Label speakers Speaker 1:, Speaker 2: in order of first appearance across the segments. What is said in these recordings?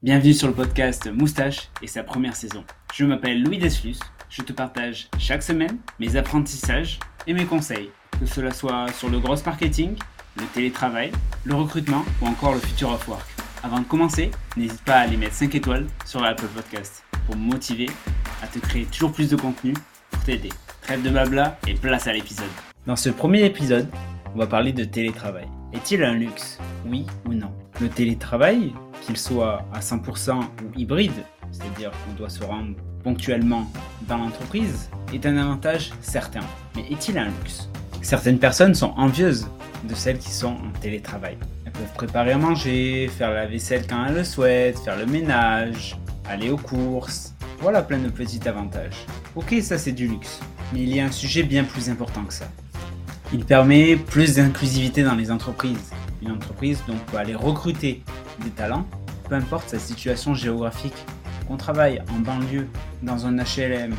Speaker 1: Bienvenue sur le podcast Moustache et sa première saison. Je m'appelle Louis Deslus, je te partage chaque semaine mes apprentissages et mes conseils, que cela soit sur le gros marketing, le télétravail, le recrutement ou encore le future of work. Avant de commencer, n'hésite pas à aller mettre 5 étoiles sur Apple Podcast pour me motiver à te créer toujours plus de contenu pour t'aider. Trêve de blabla et place à l'épisode. Dans ce premier épisode, on va parler de télétravail. Est-il un luxe? Oui ou non? Le télétravail, qu'il soit à 100% ou hybride, c'est-à-dire qu'on doit se rendre ponctuellement dans l'entreprise, est un avantage certain. Mais est-il un luxe? Certaines personnes sont envieuses de celles qui sont en télétravail. Elles peuvent préparer à manger, faire la vaisselle quand elles le souhaitent, faire le ménage, aller aux courses. Voilà plein de petits avantages. Ok, ça c'est du luxe. Mais il y a un sujet bien plus important que ça. Il permet plus d'inclusivité dans les entreprises. Une entreprise donc peut aller recruter des talents, peu importe sa situation géographique. Qu'on travaille en banlieue, dans un HLM,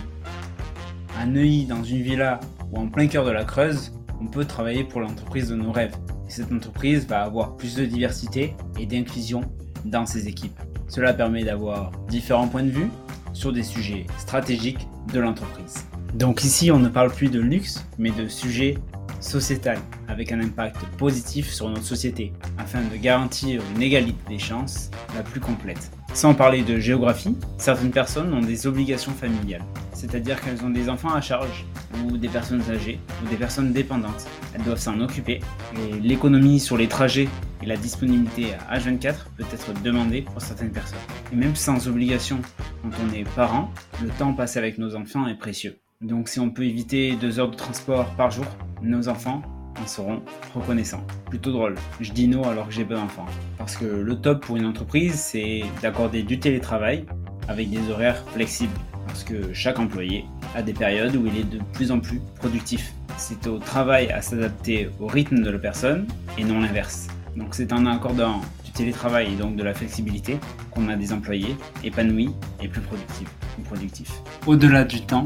Speaker 1: à Neuilly, dans une villa ou en plein cœur de la Creuse, on peut travailler pour l'entreprise de nos rêves. Et cette entreprise va avoir plus de diversité et d'inclusion dans ses équipes. Cela permet d'avoir différents points de vue sur des sujets stratégiques de l'entreprise. Donc ici, on ne parle plus de luxe, mais de sujets sociétal avec un impact positif sur notre société afin de garantir une égalité des chances la plus complète. Sans parler de géographie, certaines personnes ont des obligations familiales, c'est-à-dire qu'elles ont des enfants à charge ou des personnes âgées ou des personnes dépendantes. Elles doivent s'en occuper et l'économie sur les trajets et la disponibilité à H24 peut être demandée pour certaines personnes. Et même sans obligation, quand on est parent, le temps passé avec nos enfants est précieux. Donc si on peut éviter deux heures de transport par jour, nos enfants en seront reconnaissants. Plutôt drôle. Je dis non alors que j'ai pas d'enfants. Parce que le top pour une entreprise, c'est d'accorder du télétravail avec des horaires flexibles. Parce que chaque employé a des périodes où il est de plus en plus productif. C'est au travail à s'adapter au rythme de la personne et non l'inverse. Donc c'est en accordant du télétravail et donc de la flexibilité qu'on a des employés épanouis et plus productifs. productifs. Au-delà du temps,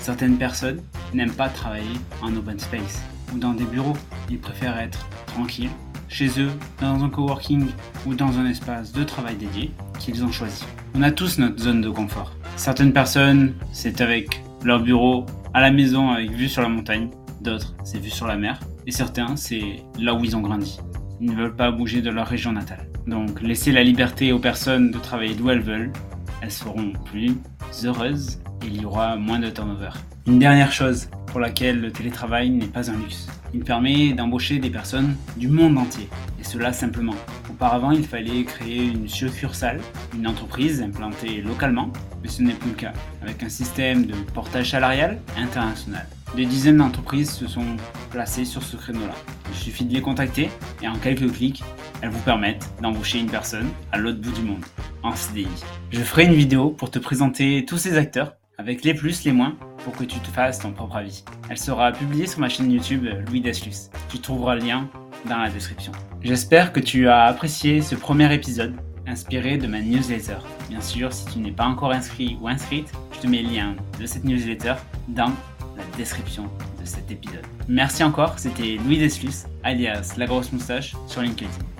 Speaker 1: Certaines personnes n'aiment pas travailler en open space ou dans des bureaux. Ils préfèrent être tranquilles, chez eux, dans un coworking ou dans un espace de travail dédié qu'ils ont choisi. On a tous notre zone de confort. Certaines personnes, c'est avec leur bureau à la maison avec vue sur la montagne. D'autres, c'est vue sur la mer. Et certains, c'est là où ils ont grandi. Ils ne veulent pas bouger de leur région natale. Donc, laisser la liberté aux personnes de travailler d'où elles veulent. Elles seront plus heureuses il y aura moins de turnover. Une dernière chose pour laquelle le télétravail n'est pas un luxe. Il permet d'embaucher des personnes du monde entier, et cela simplement. Auparavant, il fallait créer une succursale, une entreprise implantée localement, mais ce n'est plus le cas, avec un système de portage salarial international. Des dizaines d'entreprises se sont placées sur ce créneau-là. Il suffit de les contacter et en quelques clics, elles vous permettent d'embaucher une personne à l'autre bout du monde, en CDI. Je ferai une vidéo pour te présenter tous ces acteurs avec les plus, les moins, pour que tu te fasses ton propre avis. Elle sera publiée sur ma chaîne YouTube Louis Deslus. Tu trouveras le lien dans la description. J'espère que tu as apprécié ce premier épisode inspiré de ma newsletter. Bien sûr, si tu n'es pas encore inscrit ou inscrite, je te mets le lien de cette newsletter dans la description de cet épisode. Merci encore, c'était Louis Deslus, alias La Grosse Moustache, sur LinkedIn.